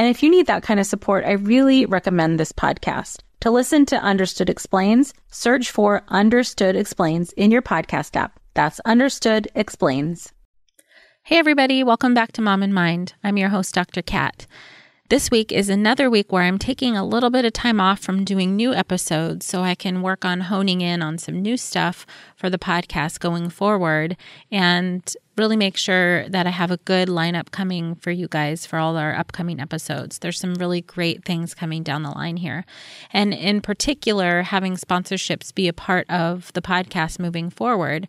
And if you need that kind of support, I really recommend this podcast. To listen to Understood Explains, search for Understood Explains in your podcast app. That's Understood Explains. Hey, everybody, welcome back to Mom and Mind. I'm your host, Dr. Kat. This week is another week where I'm taking a little bit of time off from doing new episodes so I can work on honing in on some new stuff for the podcast going forward and really make sure that I have a good lineup coming for you guys for all our upcoming episodes. There's some really great things coming down the line here. And in particular, having sponsorships be a part of the podcast moving forward.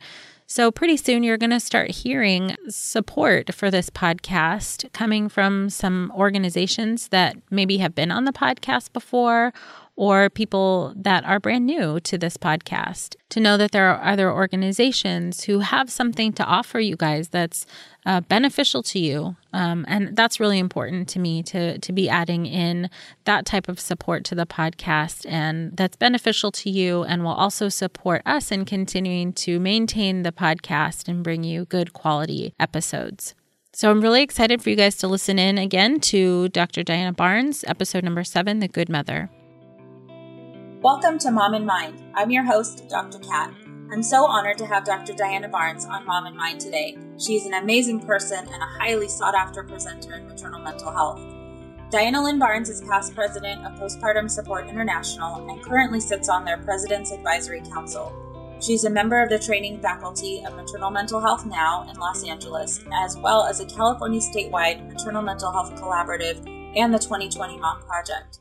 So, pretty soon you're going to start hearing support for this podcast coming from some organizations that maybe have been on the podcast before or people that are brand new to this podcast to know that there are other organizations who have something to offer you guys that's uh, beneficial to you um, and that's really important to me to to be adding in that type of support to the podcast and that's beneficial to you and will also support us in continuing to maintain the podcast and bring you good quality episodes so I'm really excited for you guys to listen in again to Dr. Diana Barnes, episode number seven, The Good Mother. Welcome to Mom and Mind. I'm your host, Dr. Kat. I'm so honored to have Dr. Diana Barnes on Mom and Mind today. She is an amazing person and a highly sought after presenter in maternal mental health. Diana Lynn Barnes is past president of Postpartum Support International and currently sits on their President's Advisory Council. She's a member of the training faculty of Maternal Mental Health Now in Los Angeles, as well as a California statewide maternal mental health collaborative and the 2020 Mom Project.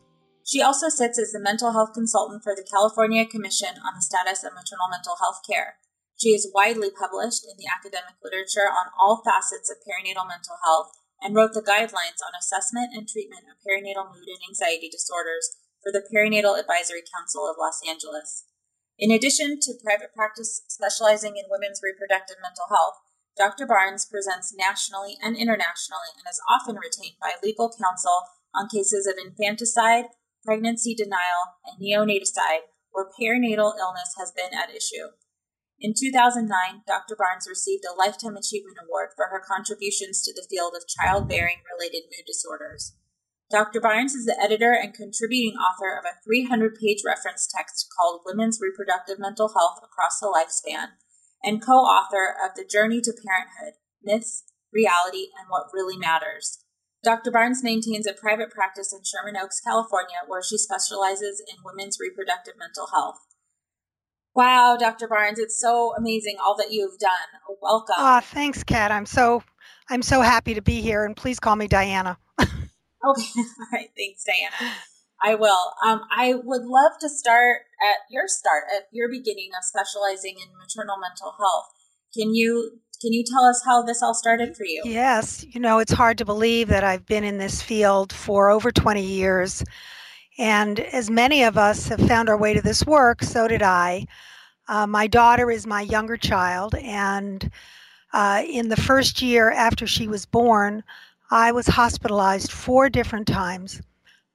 She also sits as the mental health consultant for the California Commission on the Status of Maternal Mental Health Care. She is widely published in the academic literature on all facets of perinatal mental health and wrote the guidelines on assessment and treatment of perinatal mood and anxiety disorders for the Perinatal Advisory Council of Los Angeles. In addition to private practice specializing in women's reproductive mental health, Dr. Barnes presents nationally and internationally and is often retained by legal counsel on cases of infanticide, pregnancy denial, and neonaticide, where perinatal illness has been at issue. In 2009, Dr. Barnes received a Lifetime Achievement Award for her contributions to the field of childbearing related mood disorders. Dr. Barnes is the editor and contributing author of a 300 page reference text called Women's Reproductive Mental Health Across the Lifespan, and co author of The Journey to Parenthood Myths, Reality, and What Really Matters Dr. Barnes maintains a private practice in Sherman Oaks, California, where she specializes in women's reproductive mental health. Wow, Dr. Barnes, it's so amazing all that you've done. Welcome. Ah, thanks, Kat. I'm so I'm so happy to be here, and please call me Diana. okay, all right. Thanks, Diana. I will. Um, I would love to start at your start, at your beginning of specializing in maternal mental health. Can you can you tell us how this all started for you? Yes. You know, it's hard to believe that I've been in this field for over 20 years. And as many of us have found our way to this work, so did I. Uh, my daughter is my younger child. And uh, in the first year after she was born, I was hospitalized four different times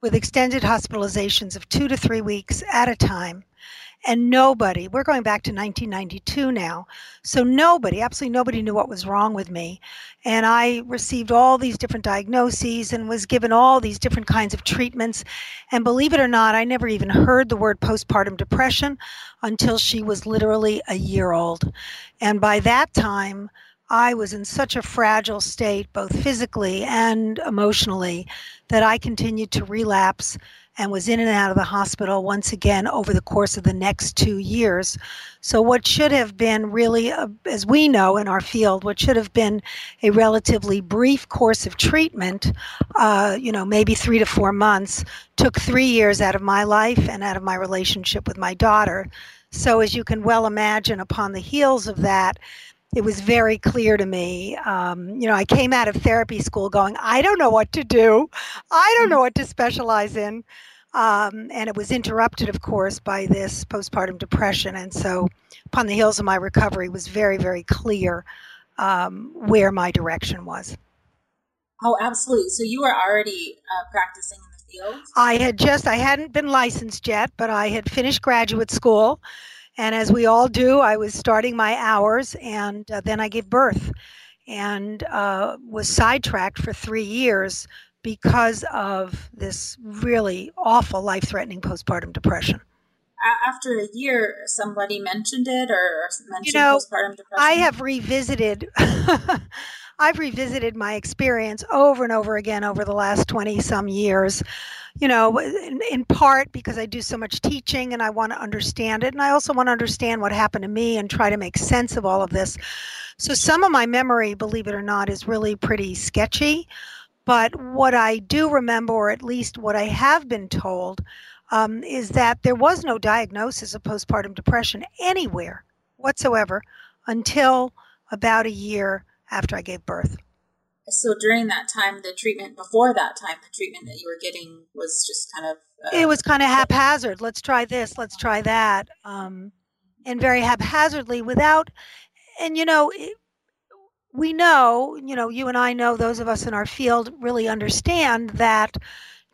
with extended hospitalizations of two to three weeks at a time. And nobody, we're going back to 1992 now, so nobody, absolutely nobody knew what was wrong with me. And I received all these different diagnoses and was given all these different kinds of treatments. And believe it or not, I never even heard the word postpartum depression until she was literally a year old. And by that time, I was in such a fragile state, both physically and emotionally, that I continued to relapse and was in and out of the hospital once again over the course of the next two years. So, what should have been really, as we know in our field, what should have been a relatively brief course of treatment, uh, you know, maybe three to four months, took three years out of my life and out of my relationship with my daughter. So, as you can well imagine, upon the heels of that, it was very clear to me. Um, you know, I came out of therapy school going, I don't know what to do. I don't know what to specialize in. Um, and it was interrupted, of course, by this postpartum depression. And so, upon the heels of my recovery, it was very, very clear um, where my direction was. Oh, absolutely. So you were already uh, practicing in the field? I had just, I hadn't been licensed yet, but I had finished graduate school. And as we all do, I was starting my hours and uh, then I gave birth and uh, was sidetracked for three years because of this really awful life threatening postpartum depression. After a year, somebody mentioned it or mentioned you know, postpartum depression? I have revisited. I've revisited my experience over and over again over the last 20 some years you know, in, in, part because I do so much teaching and I want to understand it. And I also want to understand what happened to me and try to make sense of all of this. So some of my memory, believe it or not, is really pretty sketchy. But what I do remember, or at least what I have been told, um, is that there was no diagnosis of postpartum depression anywhere whatsoever until about a year after I gave birth. So during that time the treatment before that time the treatment that you were getting was just kind of uh, it was kind of haphazard. Let's try this let's try that um, and very haphazardly without and you know it, we know you know you and i know those of us in our field really understand that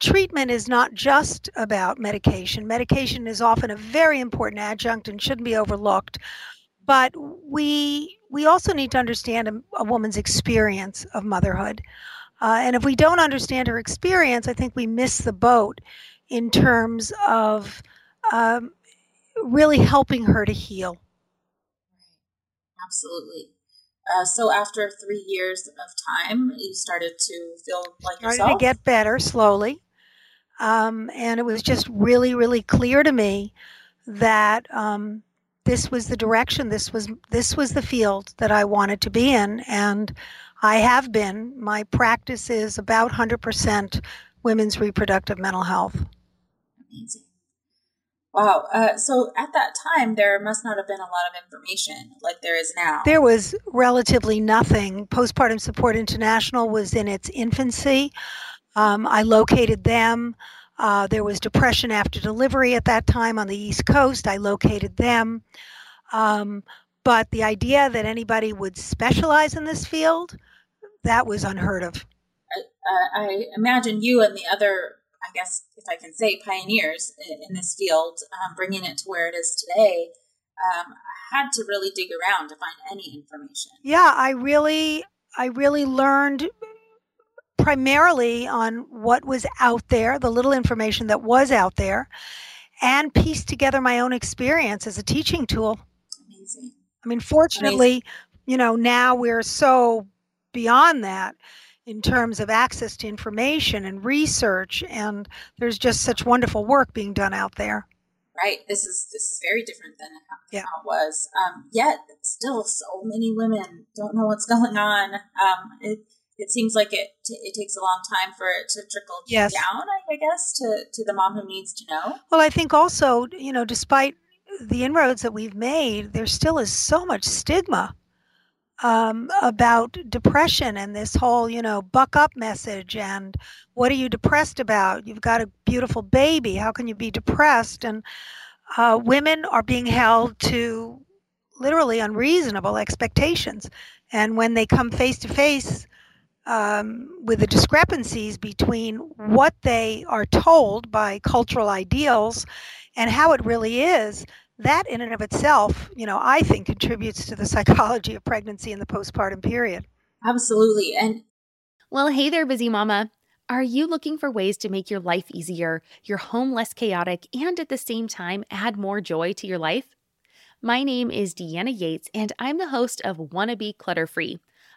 treatment is not just about medication. Medication is often a very important adjunct and shouldn't be overlooked but we we also need to understand a, a woman's experience of motherhood. Uh, and if we don't understand her experience, I think we miss the boat in terms of um, really helping her to heal. Absolutely. Uh, so after three years of time, you started to feel like started yourself. to get better slowly, um, and it was just really, really clear to me that um, this was the direction this was this was the field that I wanted to be in and I have been. My practice is about 100% women's reproductive mental health. Amazing. Wow uh, so at that time there must not have been a lot of information like there is now. There was relatively nothing. Postpartum support international was in its infancy. Um, I located them uh, there was depression after delivery at that time on the East Coast. I located them. Um, but the idea that anybody would specialize in this field, that was unheard of. I, I imagine you and the other, I guess, if I can say, pioneers in, this field, um, bringing it to where it is today, um, had to really dig around to find any information. Yeah, I really, I really learned primarily on what was out there, the little information that was out there, and pieced together my own experience as a teaching tool. Amazing. I mean, fortunately, Amazing. you know, now we're so beyond that in terms of access to information and research and there's just such wonderful work being done out there right this is this is very different than how, yeah. how it was um, yet still so many women don't know what's going on um, it, it seems like it it takes a long time for it to trickle yes. down I, I guess to to the mom who needs to know. Well i think also you know despite the inroads that we've made there still is so much stigma um, about depression and this whole you know buck up message and what are you depressed about? You've got a beautiful baby. How can you be depressed? And uh, women are being held to literally unreasonable expectations. And when they come face to face um, with the discrepancies between what they are told by cultural ideals and how it really is, that in and of itself, you know, I think contributes to the psychology of pregnancy and the postpartum period. Absolutely. And well, hey there, busy mama. Are you looking for ways to make your life easier, your home less chaotic, and at the same time add more joy to your life? My name is Deanna Yates, and I'm the host of Wanna Be Clutter Free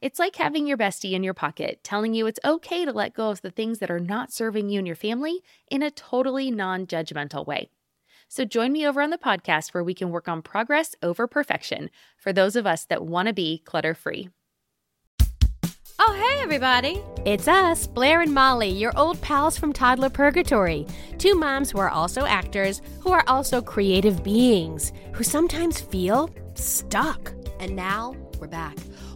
It's like having your bestie in your pocket telling you it's okay to let go of the things that are not serving you and your family in a totally non judgmental way. So join me over on the podcast where we can work on progress over perfection for those of us that want to be clutter free. Oh, hey, everybody. It's us, Blair and Molly, your old pals from Toddler Purgatory. Two moms who are also actors, who are also creative beings, who sometimes feel stuck. And now we're back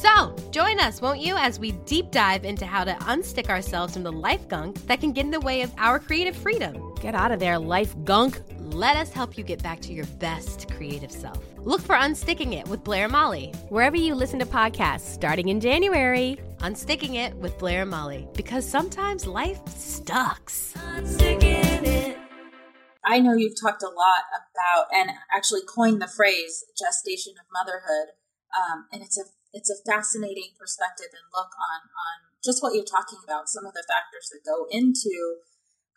So, join us, won't you, as we deep dive into how to unstick ourselves from the life gunk that can get in the way of our creative freedom. Get out of there, life gunk. Let us help you get back to your best creative self. Look for Unsticking It with Blair and Molly. Wherever you listen to podcasts, starting in January. Unsticking It with Blair and Molly. Because sometimes life sucks. I know you've talked a lot about and actually coined the phrase gestation of motherhood. Um, and it's a it's a fascinating perspective and look on on just what you're talking about, some of the factors that go into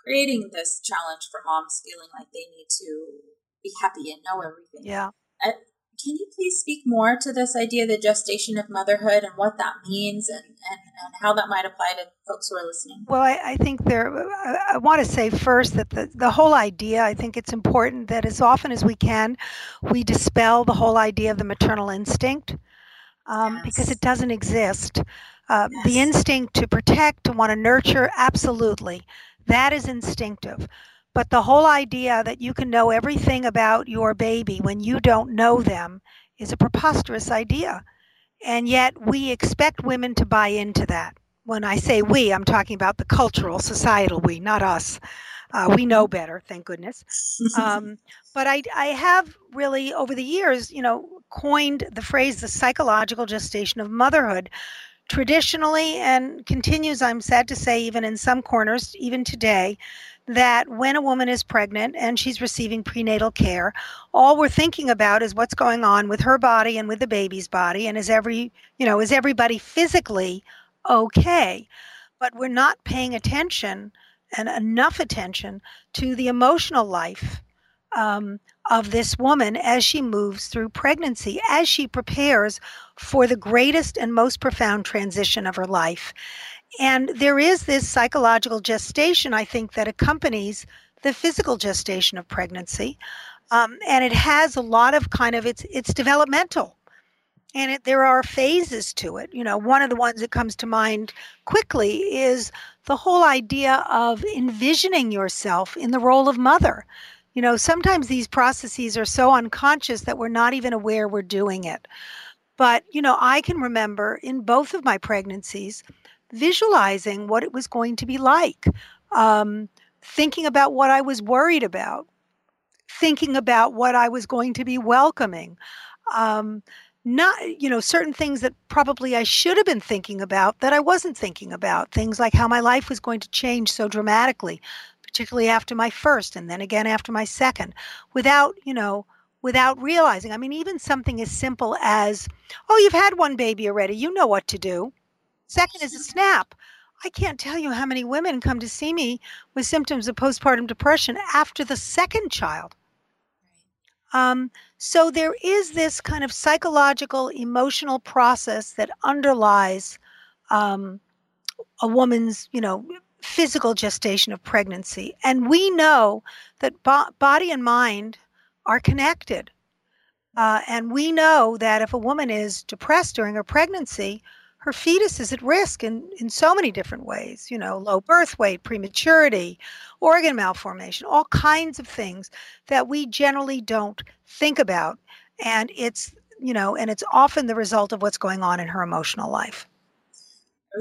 creating this challenge for moms feeling like they need to be happy and know everything. Yeah. Uh, can you please speak more to this idea of the gestation of motherhood and what that means and, and, and how that might apply to folks who are listening? Well, I, I think there, I, I want to say first that the, the whole idea, I think it's important that as often as we can, we dispel the whole idea of the maternal instinct um, yes. because it doesn't exist. Uh, yes. The instinct to protect, to want to nurture, absolutely. That is instinctive. But the whole idea that you can know everything about your baby when you don't know them is a preposterous idea. And yet we expect women to buy into that. When I say we, I'm talking about the cultural, societal we, not us. Uh, we know better, thank goodness. Um, but I, I have really, over the years, you know, coined the phrase the psychological gestation of motherhood. Traditionally, and continues, I'm sad to say, even in some corners, even today, that when a woman is pregnant and she's receiving prenatal care, all we're thinking about is what's going on with her body and with the baby's body, and is every, you know, is everybody physically okay? But we're not paying attention and enough attention to the emotional life um, of this woman as she moves through pregnancy, as she prepares for the greatest and most profound transition of her life. And there is this psychological gestation, I think, that accompanies the physical gestation of pregnancy. Um, and it has a lot of kind of it's it's developmental and it, there are phases to it you know one of the ones that comes to mind quickly is the whole idea of envisioning yourself in the role of mother you know, sometimes these processes are so unconscious that we're not even aware we're doing it. But, you know, I can remember in both of my pregnancies visualizing what it was going to be like, um, thinking about what I was worried about, thinking about what I was going to be welcoming. Um, not you know certain things that probably I should have been thinking about that I wasn't thinking about things like how my life was going to change so dramatically particularly after my first and then again after my second, without, you know, without realizing. I mean, even something as simple as, oh, you've had one baby already, you know what to do. Second is a snap. I can't tell you how many women come to see me with symptoms of postpartum depression after the second child. Um, so there is this kind of psychological, emotional process that underlies um, a woman's, you know, physical gestation of pregnancy. And we know that bo- body and mind are connected. Uh, and we know that if a woman is depressed during her pregnancy, her fetus is at risk in, in so many different ways, you know, low birth weight, prematurity, organ malformation, all kinds of things that we generally don't think about. And it's, you know, and it's often the result of what's going on in her emotional life.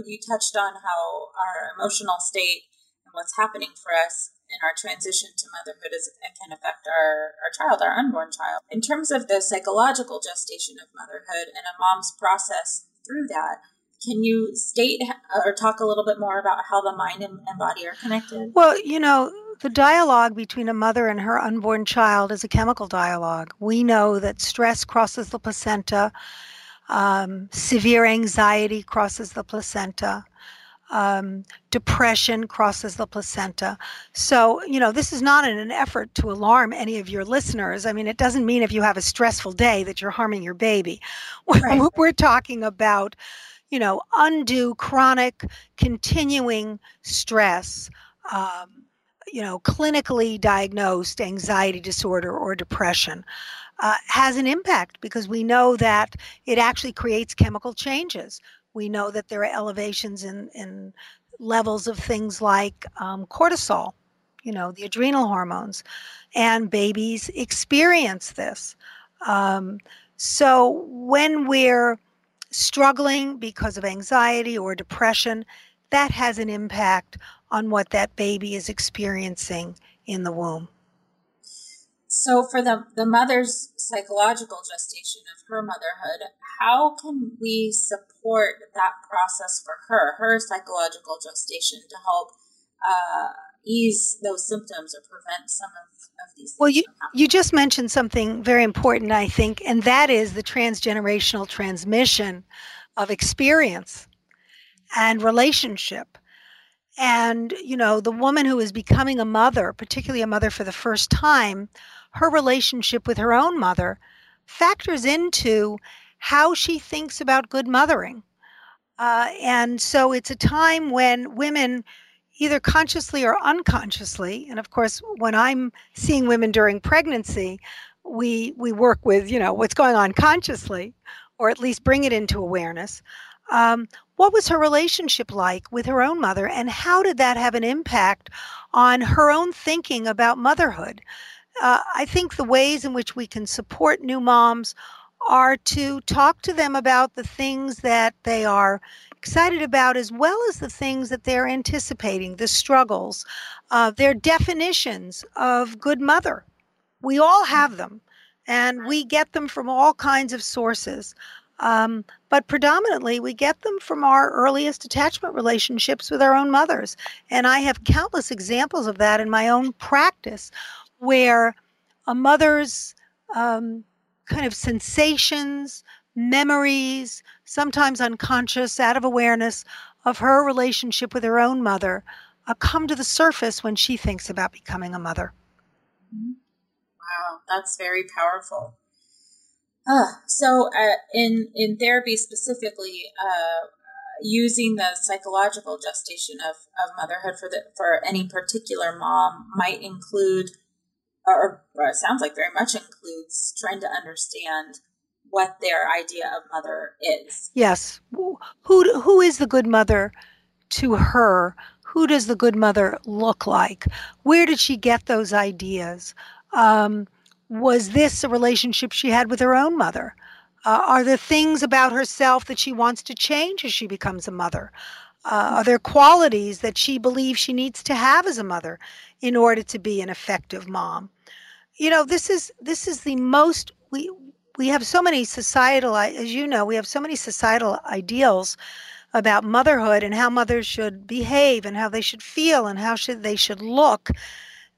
You touched on how our emotional state and what's happening for us in our transition to motherhood is, can affect our, our child, our unborn child. In terms of the psychological gestation of motherhood and a mom's process through that, can you state uh, or talk a little bit more about how the mind and, and body are connected? Well, you know, the dialogue between a mother and her unborn child is a chemical dialogue. We know that stress crosses the placenta, um, severe anxiety crosses the placenta, um, depression crosses the placenta. So, you know, this is not in an effort to alarm any of your listeners. I mean, it doesn't mean if you have a stressful day that you're harming your baby. Right. We're talking about, you know, undue, chronic, continuing stress. Um, you know, clinically diagnosed anxiety disorder or depression uh, has an impact because we know that it actually creates chemical changes. We know that there are elevations in, in levels of things like um, cortisol, you know, the adrenal hormones, and babies experience this. Um, so when we're struggling because of anxiety or depression, that has an impact on what that baby is experiencing in the womb. So, for the, the mother's psychological gestation of her motherhood, how can we support that process for her, her psychological gestation, to help uh, ease those symptoms or prevent some of, of these well you you just mentioned something very important i think and that is the transgenerational transmission of experience and relationship. And you know the woman who is becoming a mother particularly a mother for the first time her relationship with her own mother factors into how she thinks about good mothering. Uh, and so it's a time when women, either consciously or unconsciously, and of course, when I'm seeing women during pregnancy, we we work with you know what's going on consciously, or at least bring it into awareness. Um, what was her relationship like with her own mother, and how did that have an impact on her own thinking about motherhood? Uh, I think the ways in which we can support new moms are to talk to them about the things that they are excited about as well as the things that they're anticipating, the struggles, uh, their definitions of good mother. We all have them, and we get them from all kinds of sources. Um, but predominantly, we get them from our earliest attachment relationships with our own mothers. And I have countless examples of that in my own practice where a mother's um, kind of sensations, memories, sometimes unconscious, out of awareness of her relationship with her own mother uh, come to the surface when she thinks about becoming a mother. Mm-hmm. Wow, that's very powerful. Uh, so, uh, in in therapy specifically, uh, using the psychological gestation of, of motherhood for the for any particular mom might include or, or sounds like very much includes trying to understand what their idea of mother is. Yes. Who who is the good mother to her? Who does the good mother look like? Where did she get those ideas? Um, was this a relationship she had with her own mother? Uh, are there things about herself that she wants to change as she becomes a mother? Uh, are there qualities that she believes she needs to have as a mother in order to be an effective mom? You know, this is this is the most we we have so many societal as you know, we have so many societal ideals about motherhood and how mothers should behave and how they should feel and how should they should look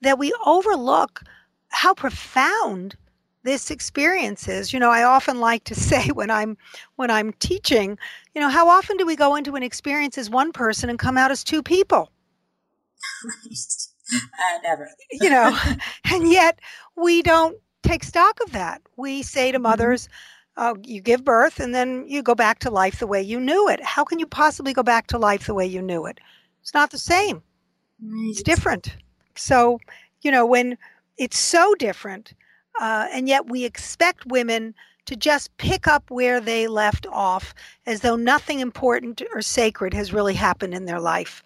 that we overlook how profound this experience is. You know, I often like to say when I'm when I'm teaching, you know, how often do we go into an experience as one person and come out as two people? Uh, never. you know, and yet we don't take stock of that. We say to mm-hmm. mothers, uh, you give birth and then you go back to life the way you knew it. How can you possibly go back to life the way you knew it? It's not the same. Right. It's different. So, you know, when it's so different, uh, and yet we expect women to just pick up where they left off as though nothing important or sacred has really happened in their life.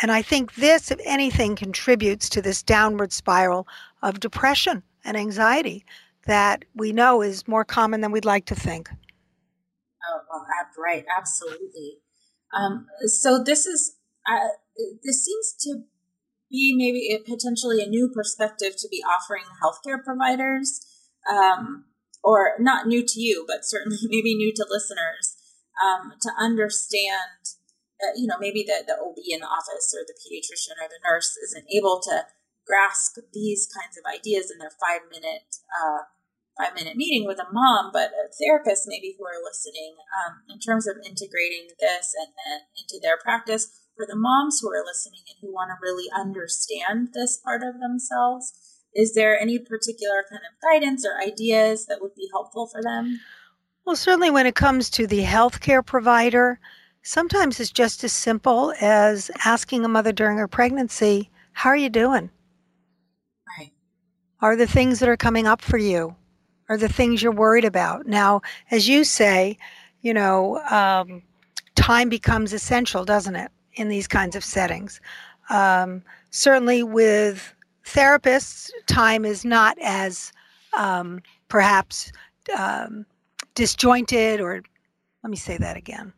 And I think this, if anything, contributes to this downward spiral of depression and anxiety that we know is more common than we'd like to think. Oh, well, right, absolutely. Um, so this is uh, this seems to be maybe a, potentially a new perspective to be offering healthcare providers, um, or not new to you, but certainly maybe new to listeners um, to understand. Uh, you know, maybe the, the OB in the office or the pediatrician or the nurse isn't able to grasp these kinds of ideas in their five minute uh, five minute meeting with a mom, but a therapist maybe who are listening um, in terms of integrating this and, and into their practice for the moms who are listening and who want to really understand this part of themselves. Is there any particular kind of guidance or ideas that would be helpful for them? Well, certainly when it comes to the healthcare provider, sometimes it's just as simple as asking a mother during her pregnancy, How are you doing? Right. Are the things that are coming up for you? Are the things you're worried about? Now, as you say, you know, um, time becomes essential, doesn't it, in these kinds of settings? Um, certainly with therapists, time is not as um, perhaps um, disjointed, or let me say that again.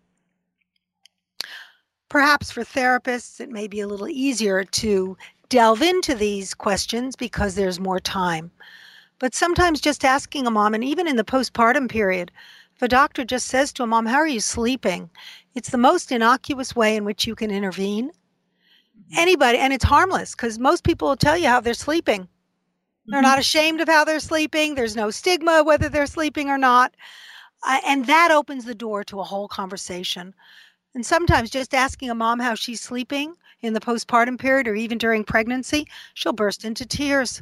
Perhaps for therapists, it may be a little easier to delve into these questions because there's more time. But sometimes just asking a mom, and even in the postpartum period, if a doctor just says to a mom, How are you sleeping? It's the most innocuous way in which you can intervene. Mm-hmm. Anybody, and it's harmless because most people will tell you how they're sleeping. Mm-hmm. They're not ashamed of how they're sleeping. There's no stigma whether they're sleeping or not. Uh, and that opens the door to a whole conversation. And sometimes just asking a mom how she's sleeping in the postpartum period or even during pregnancy, she'll burst into tears.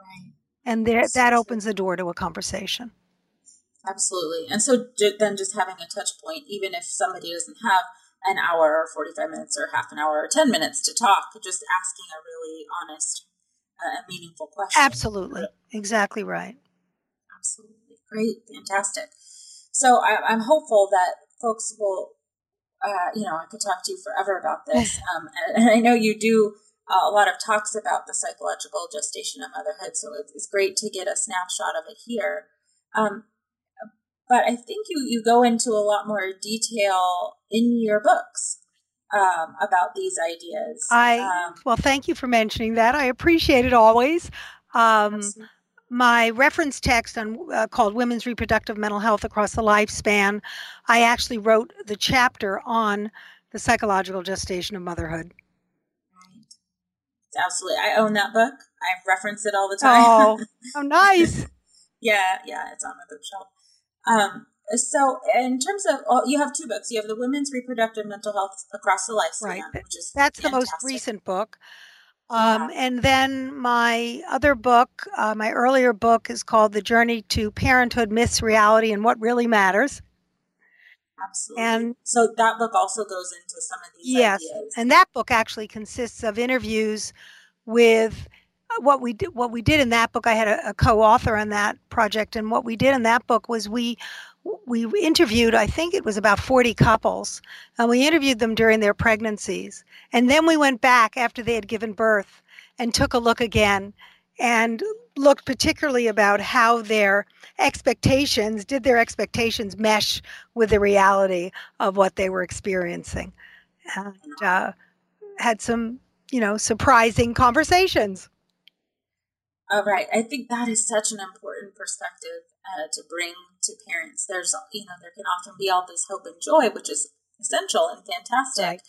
Right. And there, that opens the door to a conversation. Absolutely. And so then just having a touch point, even if somebody doesn't have an hour or 45 minutes or half an hour or 10 minutes to talk, just asking a really honest, uh, meaningful question. Absolutely. Exactly right. Absolutely. Great. Fantastic. So I, am hopeful that folks will, uh, you know, I could talk to you forever about this. Um, and, and, I know you do uh, a lot of talks about the psychological gestation of motherhood, so it's, it's great to get a snapshot of it here. Um, but I think you, you go into a lot more detail in your books um, about these ideas. I um, well, thank you for mentioning that. I appreciate it always. Um, my reference text on uh, called Women's Reproductive Mental Health Across the Lifespan, I actually wrote the chapter on the psychological gestation of motherhood. Right. Absolutely. I own that book. I reference it all the time. Oh, oh nice. yeah, yeah, it's on my bookshelf. Um, so, in terms of, well, you have two books. You have the Women's Reproductive Mental Health Across the Lifespan, right. which is that's fantastic. the most recent book. Um, yeah. And then my other book, uh, my earlier book, is called The Journey to Parenthood Myths, Reality, and What Really Matters. Absolutely. And so that book also goes into some of these yes, ideas. and that book actually consists of interviews with what we did. What we did in that book, I had a, a co-author on that project, and what we did in that book was we we interviewed, I think it was about 40 couples, and we interviewed them during their pregnancies. And then we went back after they had given birth and took a look again and looked particularly about how their expectations did their expectations mesh with the reality of what they were experiencing and uh, had some you know surprising conversations all right i think that is such an important perspective uh, to bring to parents. There's, you know, there can often be all this hope and joy, which is essential and fantastic. Right.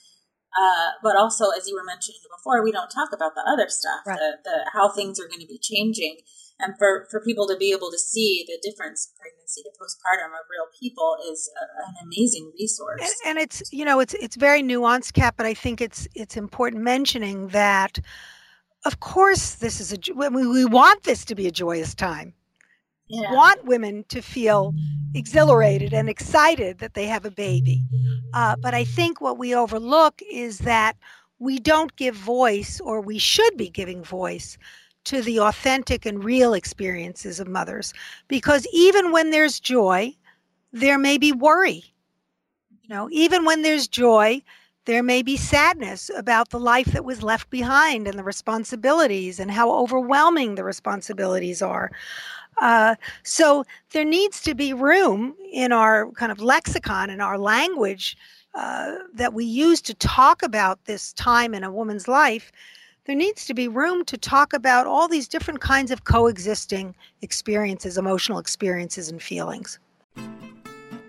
Uh, but also, as you were mentioning before, we don't talk about the other stuff, right. the, the how things are going to be changing, and for for people to be able to see the difference pregnancy to postpartum of real people is a, an amazing resource. And, and it's you know it's it's very nuanced, Kat, but I think it's it's important mentioning that. Of course, this is a we, we want this to be a joyous time yeah. want women to feel exhilarated and excited that they have a baby. Uh, but I think what we overlook is that we don't give voice, or we should be giving voice, to the authentic and real experiences of mothers. Because even when there's joy, there may be worry. You know, even when there's joy, there may be sadness about the life that was left behind and the responsibilities and how overwhelming the responsibilities are. Uh, so there needs to be room in our kind of lexicon, in our language, uh, that we use to talk about this time in a woman's life, there needs to be room to talk about all these different kinds of coexisting experiences, emotional experiences, and feelings.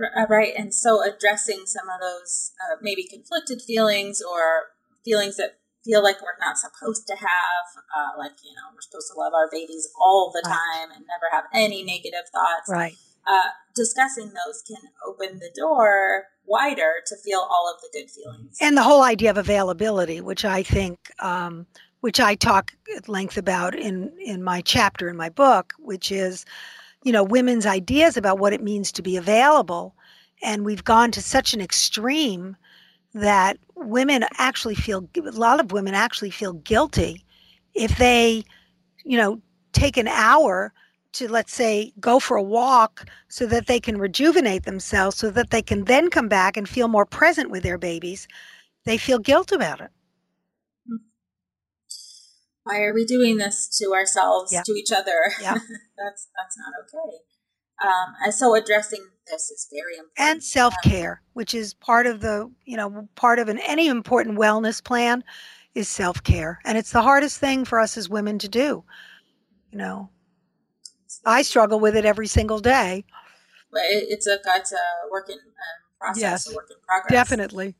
Uh, right and so addressing some of those uh, maybe conflicted feelings or feelings that feel like we're not supposed to have uh, like you know we're supposed to love our babies all the time and never have any negative thoughts. Right. Uh, discussing those can open the door wider to feel all of the good feelings. And the whole idea of availability which i think um, which i talk at length about in in my chapter in my book which is you know, women's ideas about what it means to be available. And we've gone to such an extreme that women actually feel, a lot of women actually feel guilty if they, you know, take an hour to, let's say, go for a walk so that they can rejuvenate themselves, so that they can then come back and feel more present with their babies. They feel guilt about it why are we doing this to ourselves, yeah. to each other? Yeah. that's that's not okay. Um, and so addressing this is very important. And self care, which is part of the you know part of an any important wellness plan, is self care, and it's the hardest thing for us as women to do. You know, I struggle with it every single day. But it, it's a it's a work in um, process, yes, a work in progress. Definitely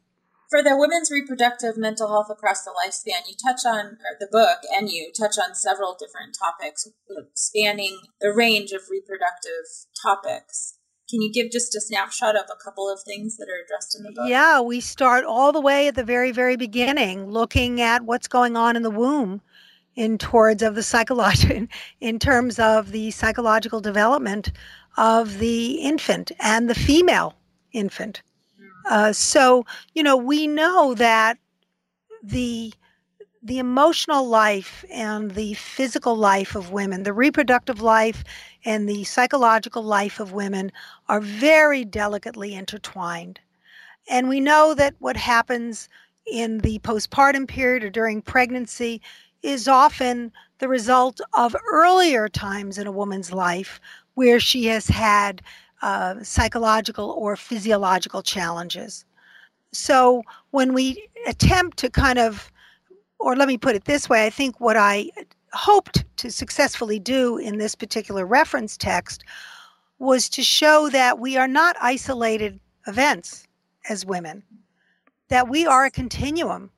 for the women's reproductive mental health across the lifespan, you touch on the book and you touch on several different topics spanning the range of reproductive topics. Can you give just a snapshot of a couple of things that are addressed in the book? Yeah, we start all the way at the very, very beginning, looking at what's going on in the womb in towards of the psychological in terms of the psychological development of the infant and the female infant uh, so, you know, we know that the the emotional life and the physical life of women, the reproductive life and the psychological life of women are very delicately intertwined. And we know that what happens in the postpartum period or during pregnancy is often the result of earlier times in a woman's life where she has had uh, psychological or physiological challenges. So when we attempt to kind of, or let me put it this way, I think what I hoped to successfully do in this particular reference text was to show that we are not isolated events as women, that we are a continuum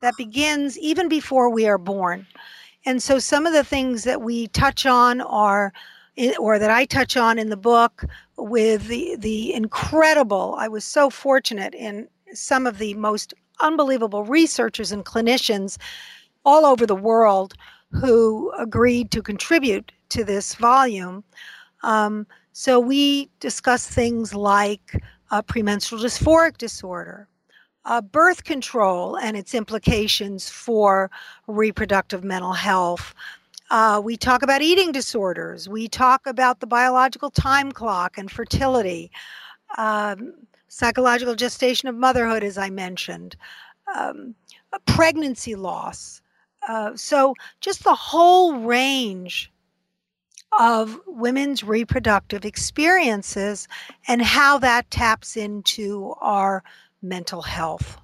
that begins even before we are born. And so some of the things that we touch on are or that I touch on in the book with the the incredible I was so fortunate in some of the most unbelievable researchers and clinicians all over the world who agreed to contribute to this volume. Um, so we discuss things like uh, premenstrual dysphoric disorder, uh, birth control and its implications for reproductive mental health. Uh, we talk about eating disorders. We talk about the biological time clock and fertility, um, psychological gestation of motherhood, as I mentioned, um, pregnancy loss. Uh, so, just the whole range of women's reproductive experiences and how that taps into our mental health.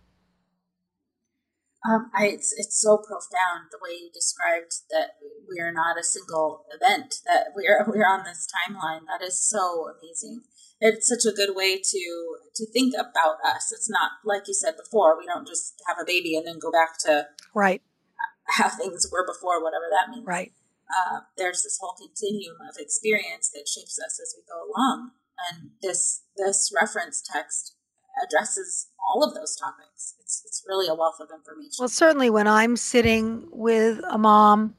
Um, I, it's it's so profound the way you described that we are not a single event that we are we're on this timeline. That is so amazing. It's such a good way to to think about us. It's not like you said before. We don't just have a baby and then go back to right how things were before, whatever that means. Right. Uh, there's this whole continuum of experience that shapes us as we go along, and this this reference text addresses all of those topics. It's, it's really a wealth of information. Well, certainly when I'm sitting with a mom,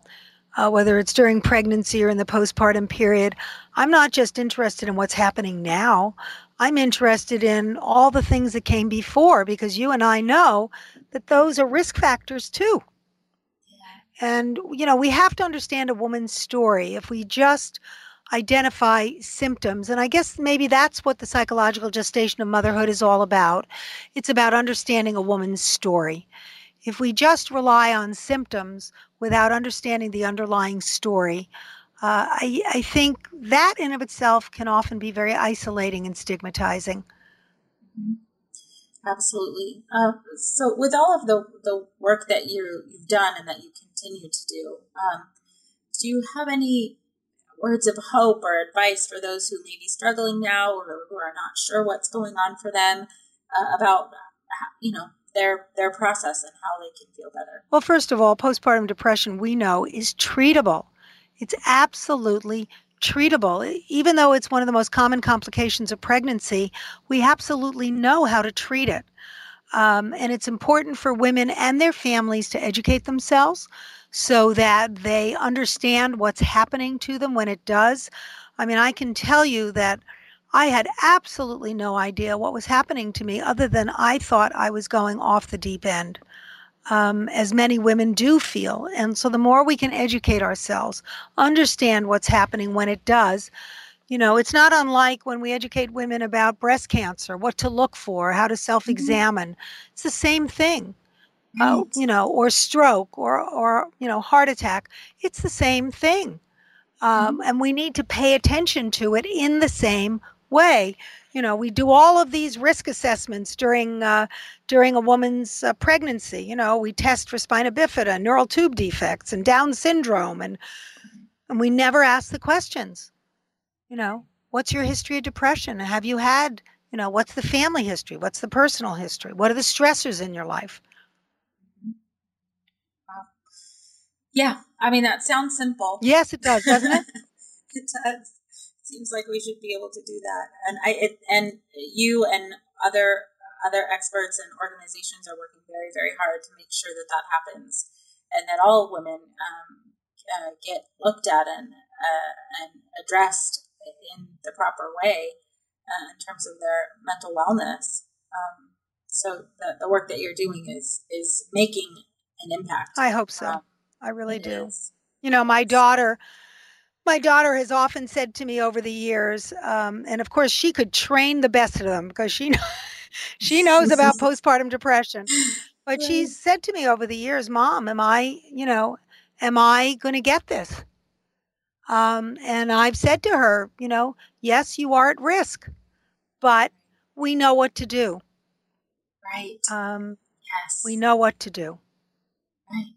uh, whether it's during pregnancy or in the postpartum period, I'm not just interested in what's happening now. I'm interested in all the things that came before because you and I know that those are risk factors too. And, you know, we have to understand a woman's story. If we just identify symptoms. And I guess maybe that's what the psychological gestation of motherhood is all about. It's about understanding a woman's story. If we just rely on symptoms without understanding the underlying story, uh, I, I, think that in of itself can often be very isolating and stigmatizing. Mm-hmm. Absolutely. Uh, so, with all of the, the work that you, you've done and that you continue to do, um, do you have any words of hope or advice for those who may be struggling now or who are not sure what's going on for them uh, about you know their their process and how they can feel better. Well first of all postpartum depression we know is treatable. It's absolutely treatable. Even though it's one of the most common complications of pregnancy we absolutely know how to treat it. Um, and it's important for women and their families to educate themselves so that they understand what's happening to them when it does. I mean, I can tell you that I had absolutely no idea what was happening to me other than I thought I was going off the deep end. Um, as many women do feel. And so the more we can educate ourselves, understand what's happening when it does, you know, it's not unlike when we educate women about breast cancer, what to look for, how to self examine. Mm-hmm. It's the same thing uh, you know, or stroke or, or, you know, heart attack. It's the same thing. Um, mm-hmm. And we need to pay attention to it in the same way. You know, we do all of these risk assessments during uh, during a woman's uh, pregnancy. You know, we test for spina bifida, neural tube defects, and Down syndrome, and and we never ask the questions. You know, what's your history of depression? Have you had, you know, what's the family history? What's the personal history? What are the stressors in your life? Yeah, I mean that sounds simple. Yes, it does, doesn't it? it does. Seems like we should be able to do that, and I it, and you and other other experts and organizations are working very very hard to make sure that that happens, and that all women um, uh, get looked at and uh, and addressed in the proper way uh, in terms of their mental wellness. Um, so the, the work that you're doing is is making an impact. I hope so. Um, I really it do. Is. You know, my daughter, my daughter has often said to me over the years, um, and of course she could train the best of them because she she knows about postpartum depression. But she's said to me over the years, "Mom, am I, you know, am I going to get this?" Um, and I've said to her, you know, yes, you are at risk, but we know what to do. Right. Um, yes. We know what to do. Right.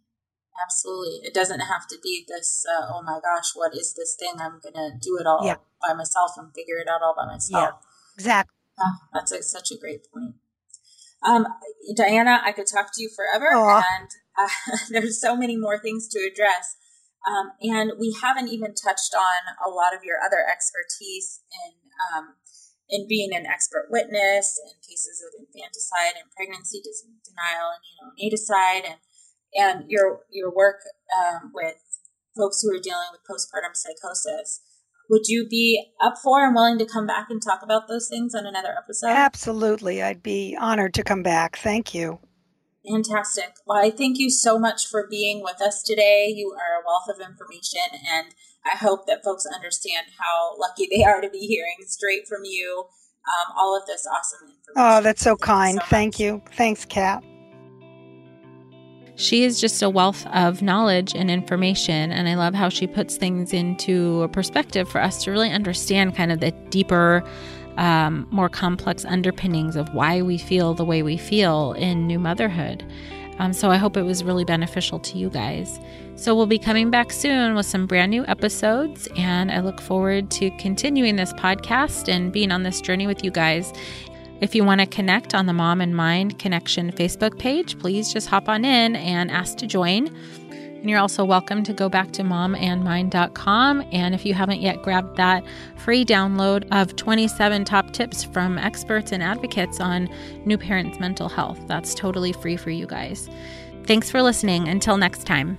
Absolutely. It doesn't have to be this, uh, oh my gosh, what is this thing? I'm going to do it all yeah. by myself and figure it out all by myself. Yeah, exactly. Oh, that's a, such a great point. Um, Diana, I could talk to you forever, Aww. and uh, there's so many more things to address. Um, and we haven't even touched on a lot of your other expertise in um, in being an expert witness in cases of infanticide and pregnancy denial and you know, neonaticide and and your your work um, with folks who are dealing with postpartum psychosis. Would you be up for and willing to come back and talk about those things on another episode? Absolutely. I'd be honored to come back. Thank you. Fantastic. Well, I thank you so much for being with us today. You are a wealth of information, and I hope that folks understand how lucky they are to be hearing straight from you um, all of this awesome information. Oh, that's so thank kind. You so thank you. Thanks, Kat. She is just a wealth of knowledge and information, and I love how she puts things into a perspective for us to really understand kind of the deeper um, more complex underpinnings of why we feel the way we feel in new motherhood. Um, so I hope it was really beneficial to you guys. So we'll be coming back soon with some brand new episodes, and I look forward to continuing this podcast and being on this journey with you guys. If you want to connect on the Mom and Mind Connection Facebook page, please just hop on in and ask to join. And you're also welcome to go back to momandmind.com. And if you haven't yet grabbed that free download of 27 top tips from experts and advocates on new parents' mental health, that's totally free for you guys. Thanks for listening. Until next time.